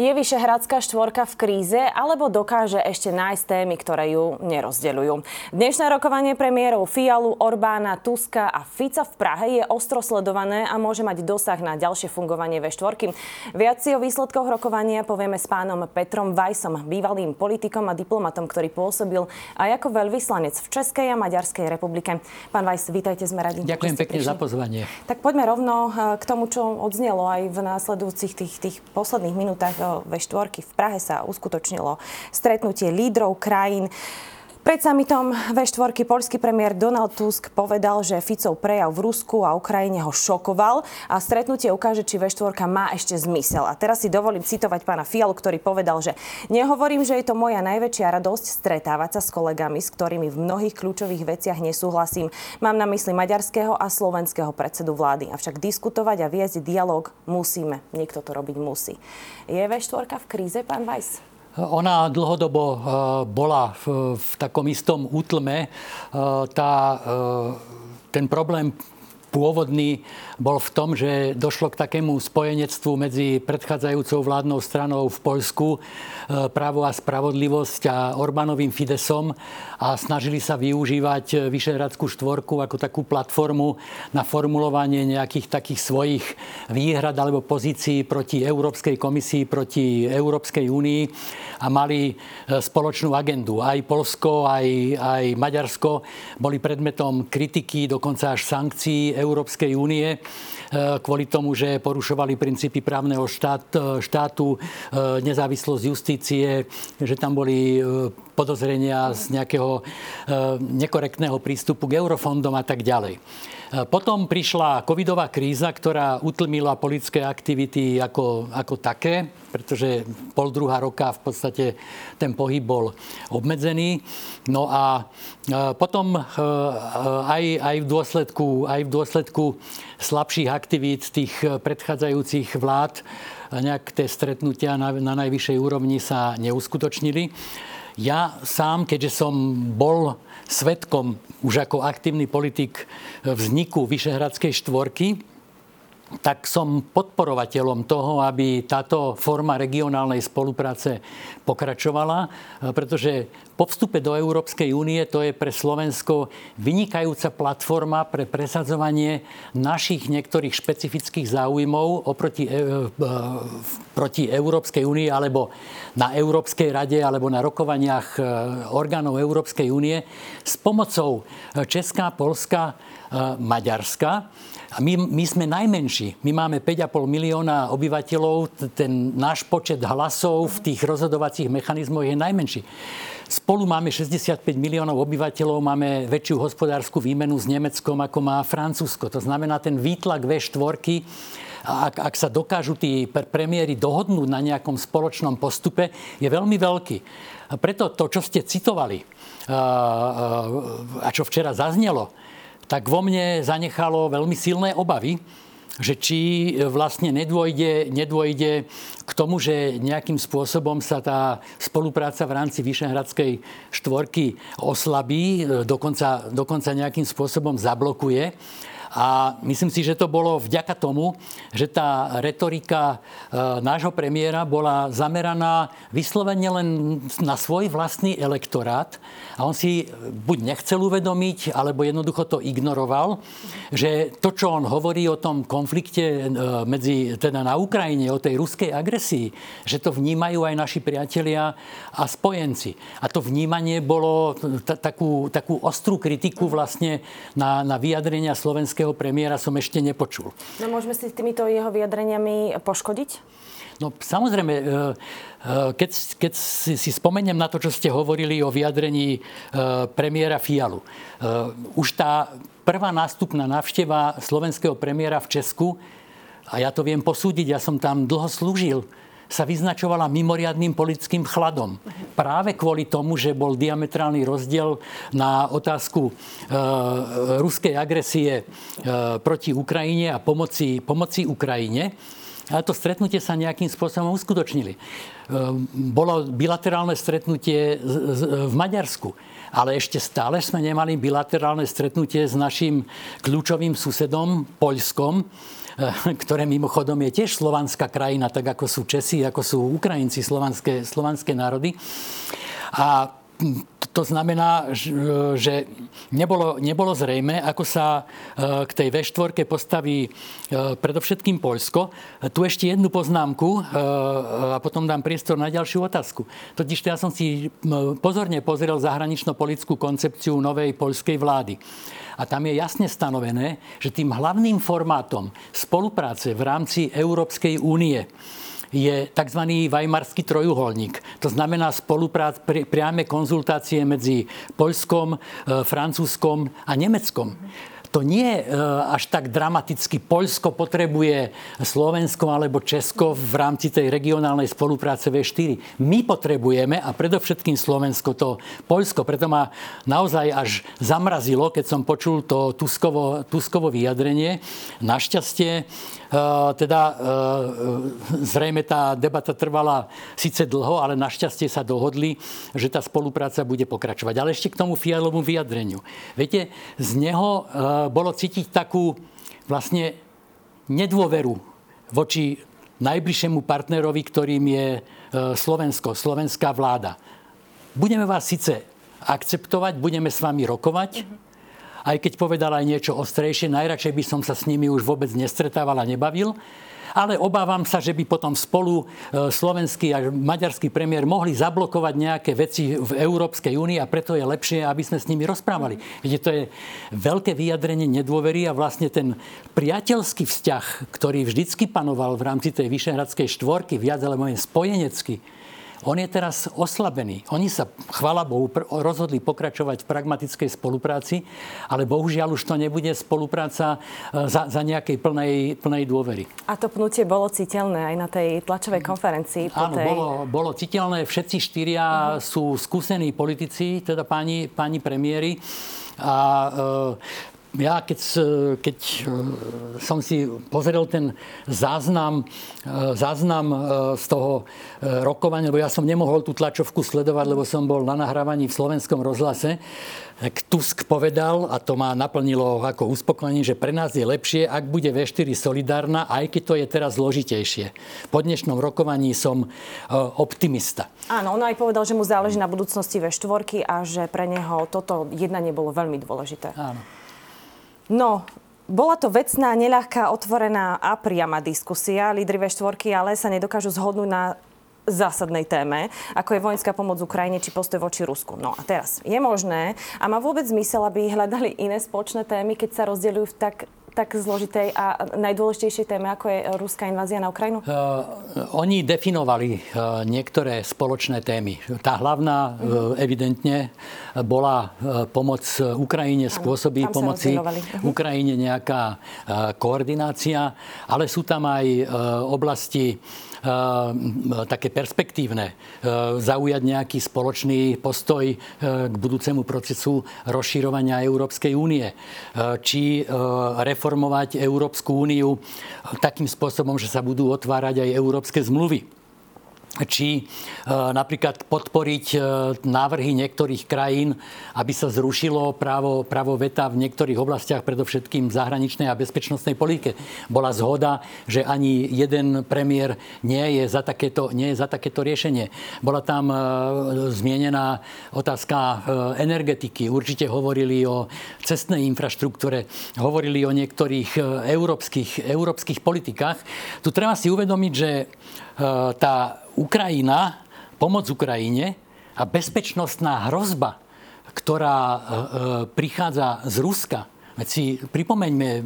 Je Vyšehradská štvorka v kríze, alebo dokáže ešte nájsť témy, ktoré ju nerozdeľujú? Dnešné rokovanie premiérov Fialu, Orbána, Tuska a Fica v Prahe je ostro sledované a môže mať dosah na ďalšie fungovanie ve štvorky. Viac si o výsledkoch rokovania povieme s pánom Petrom Vajsom, bývalým politikom a diplomatom, ktorý pôsobil aj ako veľvyslanec v Českej a Maďarskej republike. Pán Vajs, vítajte, sme radi. Ďakujem pekne prišli. za pozvanie. Tak poďme rovno eh, k tomu, čo odznelo aj v následujúcich tých, tých posledných minútach ve štvorky v Prahe sa uskutočnilo stretnutie lídrov krajín. Pred samitom V4 polský premiér Donald Tusk povedal, že Ficov prejav v Rusku a Ukrajine ho šokoval a stretnutie ukáže, či V4 má ešte zmysel. A teraz si dovolím citovať pána Fialu, ktorý povedal, že nehovorím, že je to moja najväčšia radosť stretávať sa s kolegami, s ktorými v mnohých kľúčových veciach nesúhlasím. Mám na mysli maďarského a slovenského predsedu vlády. Avšak diskutovať a viesť dialog musíme. Niekto to robiť musí. Je V4 v kríze, pán Weiss? Ona dlhodobo eh, bola v, v takom istom útlme. Eh, tá, eh, ten problém pôvodný bol v tom, že došlo k takému spojenectvu medzi predchádzajúcou vládnou stranou v Poľsku, e, Právo a spravodlivosť a Orbánovým Fidesom a snažili sa využívať Vyšehradskú štvorku ako takú platformu na formulovanie nejakých takých svojich výhrad alebo pozícií proti Európskej komisii, proti Európskej únii a mali e, spoločnú agendu. Aj Polsko, aj, aj Maďarsko boli predmetom kritiky, dokonca až sankcií Európskej únie e, kvôli tomu, že porušovali princípy právneho štát, e, štátu, nezávislosť justície, že tam boli podozrenia z nejakého nekorektného prístupu k eurofondom a tak ďalej. Potom prišla covidová kríza, ktorá utlmila politické aktivity ako, ako také, pretože pol druhá roka v podstate ten pohyb bol obmedzený. No a e, potom e, aj, aj, v dôsledku, aj v dôsledku slabších aktivít tých predchádzajúcich vlád nejak tie stretnutia na, na najvyššej úrovni sa neuskutočnili. Ja sám, keďže som bol svetkom už ako aktívny politik vzniku Vyšehradskej štvorky, tak som podporovateľom toho, aby táto forma regionálnej spolupráce pokračovala, pretože po vstupe do Európskej únie to je pre Slovensko vynikajúca platforma pre presadzovanie našich niektorých špecifických záujmov oproti e, e, proti Európskej únie alebo na Európskej rade alebo na rokovaniach e, orgánov Európskej únie s pomocou Česká, Polska, Maďarska my, my sme najmenší. My máme 5,5 milióna obyvateľov. Ten náš počet hlasov v tých rozhodovacích mechanizmoch je najmenší. Spolu máme 65 miliónov obyvateľov, máme väčšiu hospodárskú výmenu s Nemeckom, ako má Francúzsko. To znamená, ten výtlak V4 ak, ak sa dokážu tí premiéry dohodnúť na nejakom spoločnom postupe, je veľmi veľký. A preto to, čo ste citovali a čo včera zaznelo, tak vo mne zanechalo veľmi silné obavy, že či vlastne nedôjde, nedôjde k tomu, že nejakým spôsobom sa tá spolupráca v rámci Vyšehradskej štvorky oslabí, dokonca, dokonca nejakým spôsobom zablokuje. A myslím si, že to bolo vďaka tomu, že tá retorika e, nášho premiéra bola zameraná vyslovene len na svoj vlastný elektorát a on si buď nechcel uvedomiť, alebo jednoducho to ignoroval, že to, čo on hovorí o tom konflikte e, medzi, teda na Ukrajine, o tej ruskej agresii, že to vnímajú aj naši priatelia a spojenci. A to vnímanie bolo takú, takú ostrú kritiku vlastne na, na vyjadrenia slovenského slovenského premiéra som ešte nepočul. No môžeme si týmito jeho vyjadreniami poškodiť? No samozrejme, e, e, keď, keď si, si spomeniem na to, čo ste hovorili o vyjadrení e, premiéra Fialu. Už tá prvá nástupná návšteva slovenského premiéra v Česku, a ja to viem posúdiť, ja som tam dlho slúžil, sa vyznačovala mimoriadným politickým chladom. Práve kvôli tomu, že bol diametrálny rozdiel na otázku e, ruskej agresie e, proti Ukrajine a pomoci, pomoci Ukrajine. Ale to stretnutie sa nejakým spôsobom uskutočnili. E, bolo bilaterálne stretnutie v Maďarsku. ale ešte stále sme nemali bilaterálne stretnutie s našim kľúčovým susedom, Poľskom, ktoré mimochodom je tiež slovanská krajina, tak ako sú Česi, ako sú Ukrajinci, slovanské, slovanské národy. A to znamená, že nebolo, nebolo zrejme, ako sa e, k tej V4 postaví e, predovšetkým Poľsko. Tu ešte jednu poznámku e, a potom dám priestor na ďalšiu otázku. Totiž ja som si pozorne pozrel zahranično-politickú koncepciu novej poľskej vlády. A tam je jasne stanovené, že tým hlavným formátom spolupráce v rámci Európskej únie je tzv. Weimarský trojuholník. To znamená spoluprác, pri, priame konzultácie medzi Poľskom, e, Francúzskom a Nemeckom to nie je až tak dramaticky. Poľsko potrebuje Slovensko alebo Česko v rámci tej regionálnej spolupráce V4. My potrebujeme a predovšetkým Slovensko to Poľsko. Preto ma naozaj až zamrazilo, keď som počul to Tuskovo, Tuskovo vyjadrenie. Našťastie teda zrejme tá debata trvala síce dlho, ale našťastie sa dohodli, že tá spolupráca bude pokračovať. Ale ešte k tomu fialovom vyjadreniu. Viete, z neho bolo cítiť takú vlastne nedôveru voči najbližšiemu partnerovi, ktorým je e, Slovensko, slovenská vláda. Budeme vás síce akceptovať, budeme s vami rokovať, aj keď povedal aj niečo ostrejšie, najradšej by som sa s nimi už vôbec nestretával a nebavil, ale obávam sa, že by potom spolu e, slovenský a maďarský premiér mohli zablokovať nejaké veci v Európskej únii a preto je lepšie, aby sme s nimi rozprávali. Viete, to je veľké vyjadrenie nedôvery a vlastne ten priateľský vzťah, ktorý vždycky panoval v rámci tej Vyšehradskej štvorky, viac alebo spojenecky, on je teraz oslabený. Oni sa, chvala Bohu, rozhodli pokračovať v pragmatickej spolupráci, ale bohužiaľ už to nebude spolupráca e, za, za nejakej plnej, plnej dôvery. A to pnutie bolo citeľné aj na tej tlačovej konferencii? Po Áno, tej... bolo, bolo citeľné. Všetci štyria uh-huh. sú skúsení politici, teda páni, páni premiéry. A e, ja keď, keď e, som si pozrel ten záznam, e, záznam e, z toho rokovania, lebo ja som nemohol tú tlačovku sledovať, lebo som bol na nahrávaní v slovenskom rozhlase, tak Tusk povedal, a to ma naplnilo ako uspokojenie, že pre nás je lepšie, ak bude V4 solidárna, aj keď to je teraz zložitejšie. Po dnešnom rokovaní som optimista. Áno, on aj povedal, že mu záleží na budúcnosti V4 a že pre neho toto jednanie bolo veľmi dôležité. Áno. No, bola to vecná, neľahká, otvorená a priama diskusia. Lídry V4 ale sa nedokážu zhodnúť na zásadnej téme, ako je vojenská pomoc Ukrajine či postoj voči Rusku. No a teraz, je možné a má vôbec zmysel, aby hľadali iné spoločné témy, keď sa rozdeľujú v tak tak zložitej a najdôležitejšej téme, ako je ruská invázia na Ukrajinu? Uh, oni definovali uh, niektoré spoločné témy. Tá hlavná uh, evidentne bola uh, pomoc Ukrajine, spôsoby pomoci mhm. Ukrajine, nejaká uh, koordinácia, ale sú tam aj uh, oblasti Eh, také perspektívne, eh, zaujať nejaký spoločný postoj eh, k budúcemu procesu rozširovania Európskej únie, či reformovať Európsku úniu takým spôsobom, že sa budú otvárať aj európske zmluvy či e, napríklad podporiť e, návrhy niektorých krajín, aby sa zrušilo právo, právo veta v niektorých oblastiach, predovšetkým v zahraničnej a bezpečnostnej politike. Bola zhoda, že ani jeden premiér nie je za takéto, nie je za takéto riešenie. Bola tam e, zmienená otázka energetiky. Určite hovorili o cestnej infraštruktúre, hovorili o niektorých európskych, európskych politikách. Tu treba si uvedomiť, že tá Ukrajina, pomoc Ukrajine a bezpečnostná hrozba, ktorá e, e, prichádza z Ruska, Veď si pripomeňme,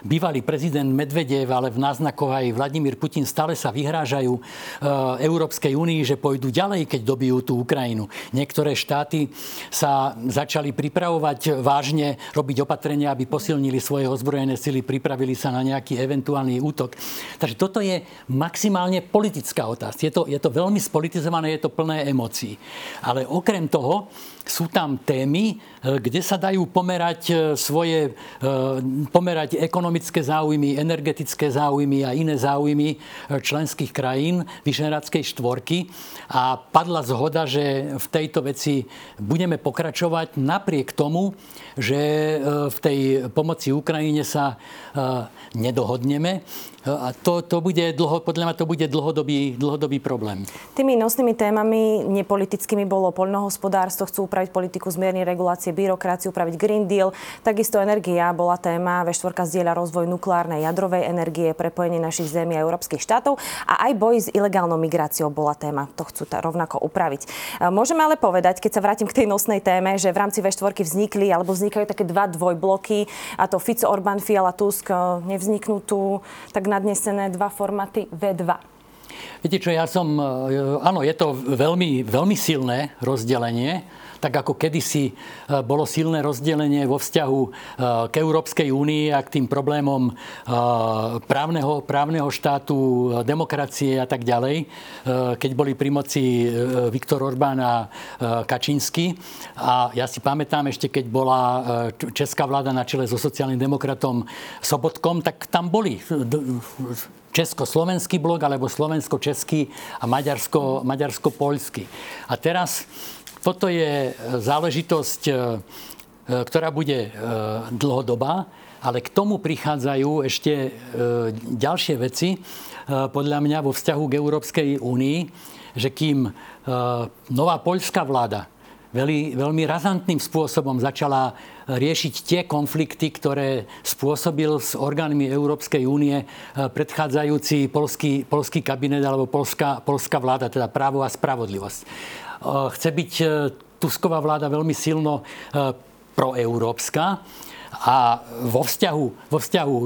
bývalý prezident Medvedev, ale v náznakoch aj Vladimír Putin stále sa vyhrážajú e, Európskej únii, že pôjdu ďalej, keď dobijú tú Ukrajinu. Niektoré štáty sa začali pripravovať vážne, robiť opatrenia, aby posilnili svoje ozbrojené sily, pripravili sa na nejaký eventuálny útok. Takže toto je maximálne politická otázka. Je to, je to veľmi spolitizované, je to plné emócií. Ale okrem toho, sú tam témy, e, kde sa dajú pomerať e, svoje pomerať ekonomické záujmy, energetické záujmy a iné záujmy členských krajín Vyšehradskej štvorky. A padla zhoda, že v tejto veci budeme pokračovať. Napriek tomu, že v tej pomoci Ukrajine sa nedohodneme. A to, to bude dlho, podľa mňa to bude dlhodobý, dlhodobý problém. Tými nosnými témami nepolitickými bolo poľnohospodárstvo, chcú upraviť politiku zmierny regulácie, byrokraciu, upraviť Green Deal. Takisto energia bola téma. Ve štvorka zdieľa rozvoj nukleárnej jadrovej energie, prepojenie našich zemí a európskych štátov a aj boj s ilegálnou migráciou bola téma. To chcú ta rovnako upraviť. Môžeme ale povedať, keď sa vrátim k tej nosnej téme, že v rámci V4 vznikli alebo vznikajú také dva dvojbloky, a to Fico, Orbán, Fiala, Tusk, nevzniknú tu tak nadnesené dva formáty V2. Viete čo, ja som, e, áno, je to veľmi, veľmi silné rozdelenie, tak ako kedysi e, bolo silné rozdelenie vo vzťahu e, k Európskej únii a k tým problémom právneho, právneho štátu, demokracie a tak ďalej, keď boli pri moci Viktor Orbán a Kačinsky. A ja si pamätám ešte, keď bola česká vláda na čele so sociálnym demokratom Sobotkom, tak tam boli česko-slovenský blok alebo slovensko-český a maďarsko, maďarsko-poľský. A teraz toto je záležitosť, e, e, ktorá bude e, dlhodobá, ale k tomu prichádzajú ešte ďalšie veci, podľa mňa vo vzťahu k Európskej únii, že kým nová poľská vláda veľmi, veľmi razantným spôsobom začala riešiť tie konflikty, ktoré spôsobil s orgánmi Európskej únie eh, predchádzajúci polský, polský kabinet alebo polská, polská vláda, teda právo a spravodlivosť. Eh, chce byť eh, Tusková vláda veľmi silno proeurópska a vo vzťahu, vo vzťahu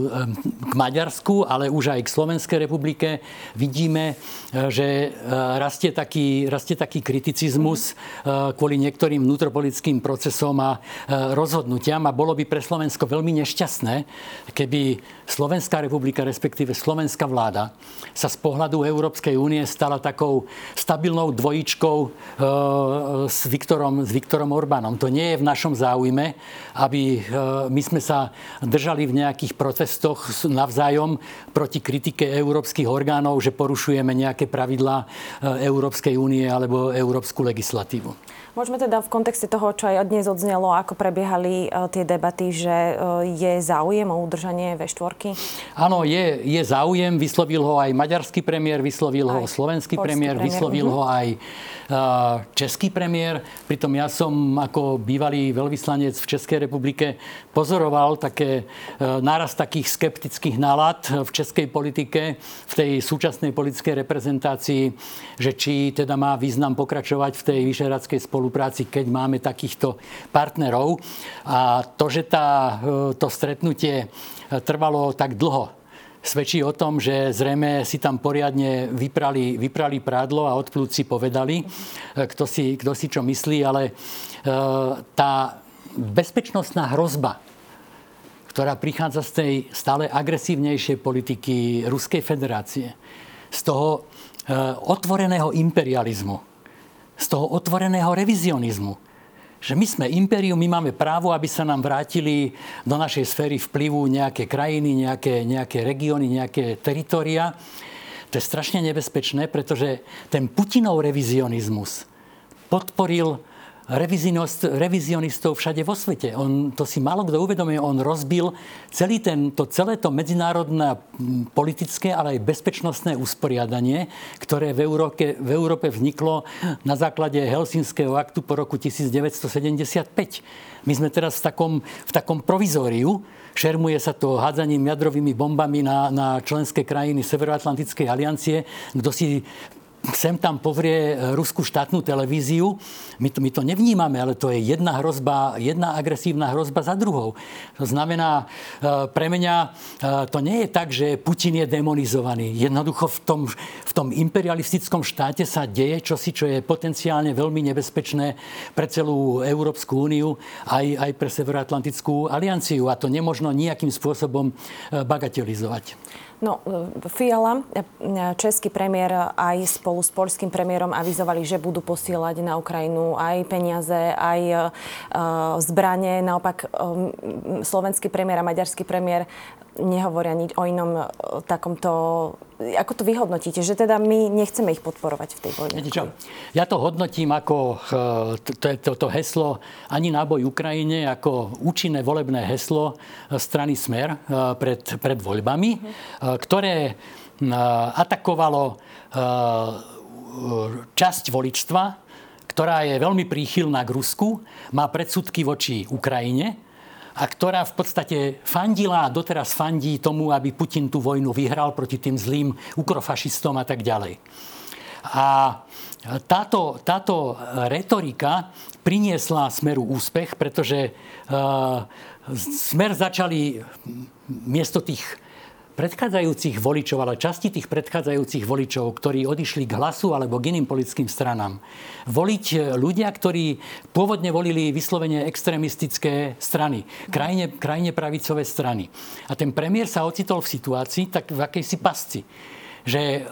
k Maďarsku, ale už aj k Slovenskej republike vidíme, e, že e, rastie taký, rastie taký kriticizmus e, kvôli niektorým vnútropolitickým procesom a rozhodnutiam a bolo by pre Slovensko veľmi nešťastné, keby Slovenská republika, respektíve slovenská vláda sa z pohľadu Európskej únie stala takou stabilnou dvojičkou s Viktorom, s Viktorom Orbánom. To nie je v našom záujme, aby my sme sa držali v nejakých protestoch navzájom proti kritike európskych orgánov, že porušujeme nejaké pravidlá e, Európskej únie alebo európsku legislatívu. Môžeme teda v kontexte toho, čo aj dnes odznelo, ako prebiehali uh, tie debaty, že uh, je záujem o udržanie V4? Áno, je, je záujem. Vyslovil ho aj maďarský premiér, vyslovil aj ho slovenský premiér, premiér, vyslovil uh-huh. ho aj český premiér. Pritom ja som ako bývalý veľvyslanec v Českej republike pozoroval také náraz takých skeptických nálad v českej politike, v tej súčasnej politickej reprezentácii, že či teda má význam pokračovať v tej vyšeradskej spolupráci, keď máme takýchto partnerov. A to, že tá, to stretnutie trvalo tak dlho, svedčí o tom, že zrejme si tam poriadne vyprali, vyprali prádlo a od plúci povedali, kto si, kto si čo myslí, ale e, tá bezpečnostná hrozba, ktorá prichádza z tej stále agresívnejšej politiky Ruskej federácie, z toho e, otvoreného imperializmu, z toho otvoreného revizionizmu, že my sme impérium, my máme právo, aby sa nám vrátili do našej sféry vplyvu nejaké krajiny, nejaké, nejaké regióny, nejaké teritoria. To je strašne nebezpečné, pretože ten Putinov revizionizmus podporil revizionistov všade vo svete. On, to si málo kto uvedomuje, on rozbil celý ten, to, celé to medzinárodné politické, ale aj bezpečnostné usporiadanie, ktoré v Európe, v Európe vzniklo na základe Helsinského aktu po roku 1975. My sme teraz v takom, v takom provizóriu, šermuje sa to hádzaním jadrovými bombami na, na členské krajiny Severoatlantickej aliancie. Kto si sem tam povrie ruskú štátnu televíziu. My to, my to nevnímame, ale to je jedna hrozba, jedna agresívna hrozba za druhou. To znamená, e, pre mňa e, to nie je tak, že Putin je demonizovaný. Jednoducho v tom, v tom imperialistickom štáte sa deje čosi, čo je potenciálne veľmi nebezpečné pre celú Európsku úniu, aj, aj pre Severoatlantickú alianciu. A to nemožno nejakým spôsobom e, bagatelizovať. No, Fiala, český premiér aj spolu s polským premiérom avizovali, že budú posielať na Ukrajinu aj peniaze, aj uh, zbranie. Naopak um, slovenský premiér a maďarský premiér nehovoria nič o inom takomto... Ako to vyhodnotíte? Že teda my nechceme ich podporovať v tej vojne? Ja to hodnotím ako toto to, to heslo ani náboj Ukrajine, ako účinné volebné heslo strany Smer pred, pred voľbami. Ktoré atakovalo časť voličstva, ktorá je veľmi príchylná k Rusku, má predsudky voči Ukrajine a ktorá v podstate fandila a doteraz fandí tomu, aby Putin tú vojnu vyhral proti tým zlým ukrofašistom a tak ďalej. A táto, táto retorika priniesla Smeru úspech, pretože uh, Smer začali miesto tých predchádzajúcich voličov, ale časti tých predchádzajúcich voličov, ktorí odišli k hlasu alebo k iným politickým stranám, voliť e, ľudia, ktorí pôvodne volili vyslovene extrémistické strany, krajine, krajine pravicové strany. A ten premiér sa ocitol v situácii tak v akejsi pasci že e,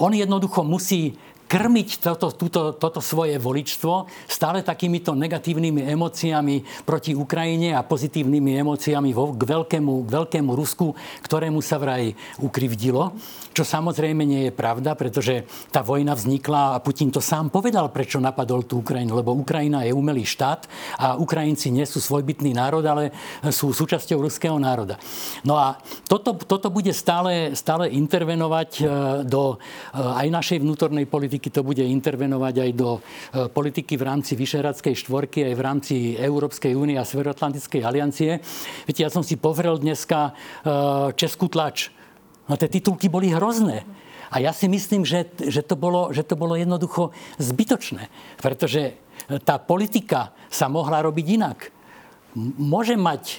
on jednoducho musí krmiť toto, túto, toto svoje voličstvo stále takýmito negatívnymi emóciami proti Ukrajine a pozitívnymi emóciami k veľkému, k veľkému Rusku, ktorému sa vraj ukrivdilo. Čo samozrejme nie je pravda, pretože tá vojna vznikla a Putin to sám povedal, prečo napadol tú Ukrajinu. Lebo Ukrajina je umelý štát a Ukrajinci nie sú svojbytný národ, ale sú súčasťou ruského národa. No a toto, toto bude stále, stále intervenovať e, do e, aj našej vnútornej politiky, to bude intervenovať aj do e, politiky v rámci Vyšeradskej štvorky, aj v rámci Európskej únie a Severoatlantickej aliancie. Viete, ja som si povrel dneska Českú tlač No tie titulky boli hrozné. A ja si myslím, že, že, to bolo, že to bolo jednoducho zbytočné. Pretože tá politika sa mohla robiť inak. Môže mať e,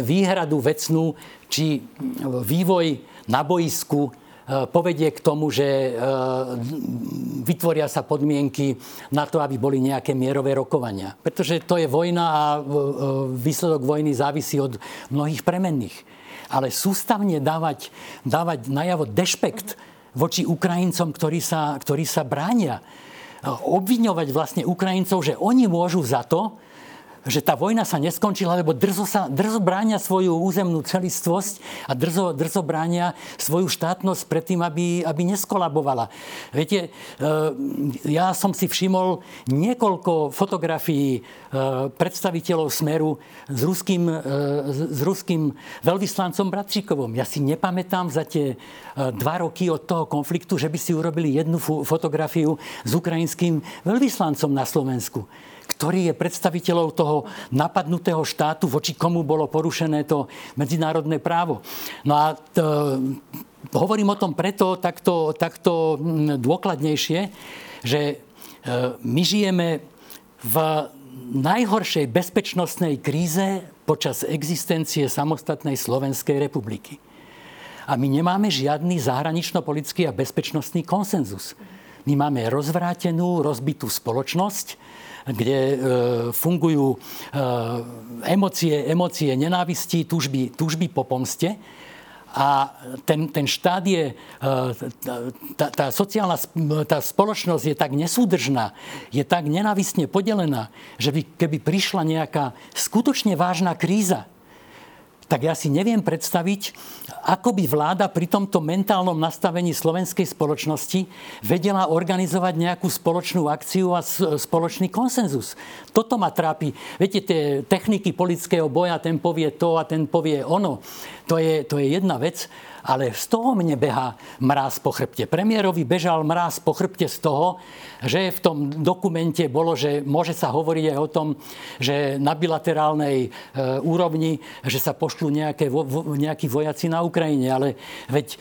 výhradu vecnú, či vývoj na boisku e, povedie k tomu, že e, vytvoria sa podmienky na to, aby boli nejaké mierové rokovania. Pretože to je vojna a výsledok vojny závisí od mnohých premenných ale sústavne dávať, dávať najavo dešpekt voči Ukrajincom, ktorí sa, ktorí sa bránia. Obviňovať vlastne Ukrajincov, že oni môžu za to, že tá vojna sa neskončila, lebo drzo, sa, drzo bránia svoju územnú celistvosť a drzo, drzo bránia svoju štátnosť pred tým, aby, aby neskolabovala. Viete, e, ja som si všimol niekoľko fotografií e, predstaviteľov Smeru s ruským, e, s ruským veľvyslancom Bratčíkovom. Ja si nepamätám za tie dva roky od toho konfliktu, že by si urobili jednu fotografiu s ukrajinským veľvyslancom na Slovensku ktorý je predstaviteľov toho napadnutého štátu, voči komu bolo porušené to medzinárodné právo. No a to, hovorím o tom preto takto, takto mm, dôkladnejšie, že e, my žijeme v najhoršej bezpečnostnej kríze počas existencie samostatnej Slovenskej republiky. A my nemáme žiadny zahranično-politický a bezpečnostný konsenzus. My máme rozvrátenú, rozbitú spoločnosť, kde e, fungujú e, emócie, emócie nenávisti, túžby, túžby po pomste. A ten, ten štát je, e, tá, tá sociálna tá spoločnosť je tak nesúdržná, je tak nenávistne podelená, že by, keby prišla nejaká skutočne vážna kríza, tak ja si neviem predstaviť, ako by vláda pri tomto mentálnom nastavení slovenskej spoločnosti vedela organizovať nejakú spoločnú akciu a spoločný konsenzus. Toto ma trápi. Viete, tie techniky politického boja, ten povie to a ten povie ono. To je, to je jedna vec ale z toho mne behá mráz po chrbte. Premiérovi bežal mráz po chrbte z toho, že v tom dokumente bolo, že môže sa hovoriť aj o tom, že na bilaterálnej e, úrovni, že sa pošlú nejaké, vo, nejakí vojaci na Ukrajine. Ale veď e,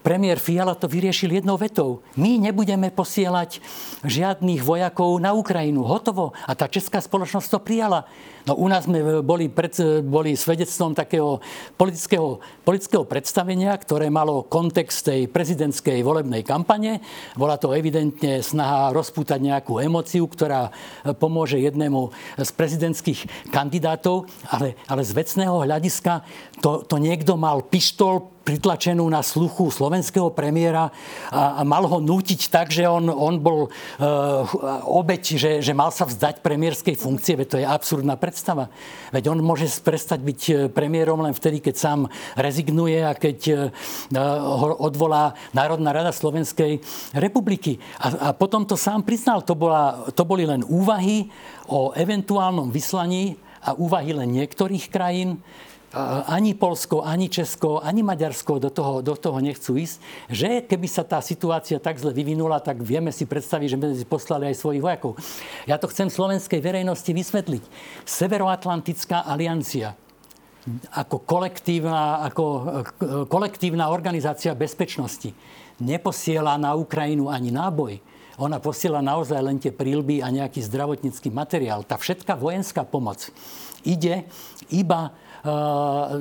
premiér Fiala to vyriešil jednou vetou. My nebudeme posielať žiadnych vojakov na Ukrajinu. Hotovo. A tá česká spoločnosť to prijala. No u nás sme boli, pred, boli svedectvom takého politického, politického predstavenia, ktoré malo kontext tej prezidentskej volebnej kampane. Bola to evidentne snaha rozpútať nejakú emociu, ktorá pomôže jednému z prezidentských kandidátov, ale, ale z vecného hľadiska to, to niekto mal pištol pritlačenú na sluchu slovenského premiéra a, a mal ho nútiť tak, že on, on bol uh, obeď, že, že mal sa vzdať premiérskej funkcie. Veď to je absurdná predstava. Veď on môže prestať byť premiérom len vtedy, keď sám rezignuje a keď uh, ho odvolá Národná rada Slovenskej republiky. A, a potom to sám priznal. To, bola, to boli len úvahy o eventuálnom vyslaní a úvahy len niektorých krajín, ani Polsko, ani Česko, ani Maďarsko do toho, do toho nechcú ísť, že keby sa tá situácia tak zle vyvinula, tak vieme si predstaviť, že by si poslali aj svojich vojakov. Ja to chcem slovenskej verejnosti vysvetliť. Severoatlantická aliancia ako kolektívna, ako e, kolektívna organizácia bezpečnosti neposiela na Ukrajinu ani náboj. Ona posiela naozaj len tie prílby a nejaký zdravotnícky materiál. Tá všetká vojenská pomoc ide iba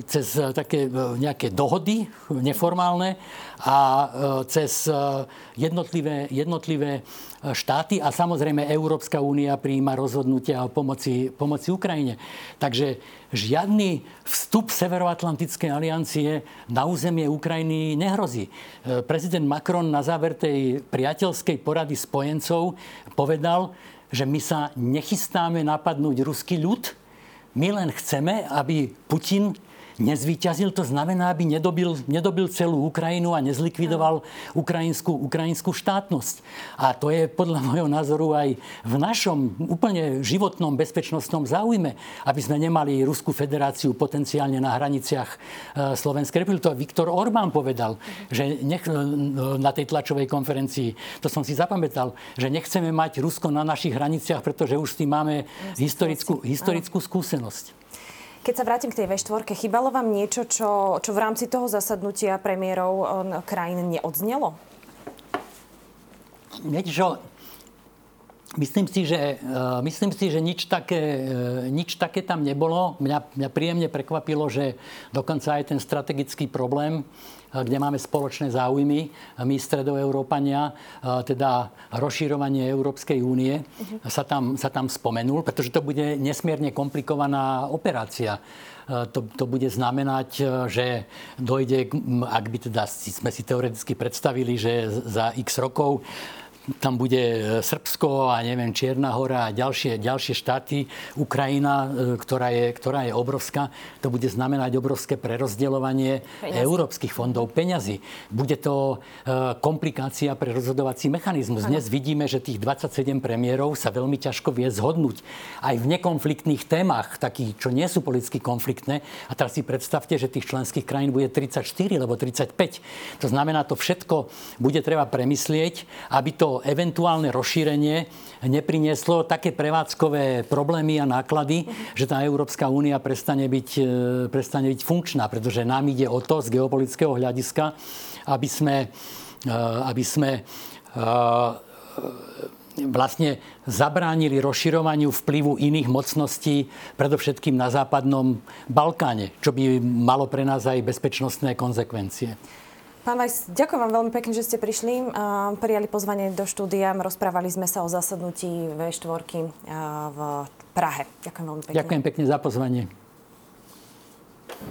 cez také eh, nejaké dohody neformálne a eh, cez jednotlivé, jednotlivé štáty a samozrejme Európska únia prijíma rozhodnutia o pomoci, pomoci Ukrajine. Takže žiadny vstup Severoatlantickej aliancie na územie Ukrajiny nehrozí. Prezident Macron na záver tej priateľskej porady spojencov povedal, že my sa nechystáme napadnúť ruský ľud, my len chceme, aby Putin nezvíťazil, to znamená, aby nedobil, nedobil celú Ukrajinu a nezlikvidoval ukrajinskú, ukrajinskú štátnosť. A to je podľa môjho názoru aj v našom úplne životnom bezpečnostnom záujme, aby sme nemali Ruskú federáciu potenciálne na hraniciach e, Slovenskej republiky. To Viktor Orbán povedal, že nech, e, na tej tlačovej konferencii, to som si zapamätal, že nechceme mať Rusko na našich hraniciach, pretože už s tým máme historickú, historickú skúsenosť. Keď sa vrátim k tej V4, chýbalo vám niečo, čo, čo v rámci toho zasadnutia premiérov eh, krajín neodznelo? Viete čo, Myslím si, že, uh, myslím si, že nič, také, uh, nič také tam nebolo. Mňa, mňa príjemne prekvapilo, že dokonca aj ten strategický problém, kde máme spoločné záujmy, my stredoeurópania, teda rozširovanie Európskej únie, uh-huh. sa, tam, sa tam spomenul, pretože to bude nesmierne komplikovaná operácia. To, to bude znamenať, že dojde, ak by teda sme si teoreticky predstavili, že za x rokov tam bude e, Srbsko a neviem, Čierna hora a ďalšie, ďalšie štáty, Ukrajina, e, ktorá je, ktorá je obrovská. To bude znamenať obrovské prerozdeľovanie peňazí. európskych fondov, peňazí. Bude to e, komplikácia pre rozhodovací mechanizmus. Dnes vidíme, že tých 27 premiérov sa veľmi ťažko vie zhodnúť aj v nekonfliktných témach, takých, čo nie sú politicky konfliktné. A teraz si predstavte, že tých členských krajín bude 34 alebo 35. To znamená, to všetko bude treba premyslieť, aby to eventuálne rozšírenie neprinieslo také prevádzkové problémy a náklady, že tá Európska únia prestane byť, e, prestane byť funkčná, pretože nám ide o to z geopolitického hľadiska, aby sme, e, aby sme e, vlastne zabránili rozširovaniu vplyvu iných mocností, predovšetkým na západnom Balkáne, čo by malo pre nás aj bezpečnostné konsekvencie. Pán Vajs, ďakujem vám veľmi pekne, že ste prišli. Prijali pozvanie do štúdia. Rozprávali sme sa o zasadnutí V4 v Prahe. Ďakujem veľmi pekne. Ďakujem pekne za pozvanie.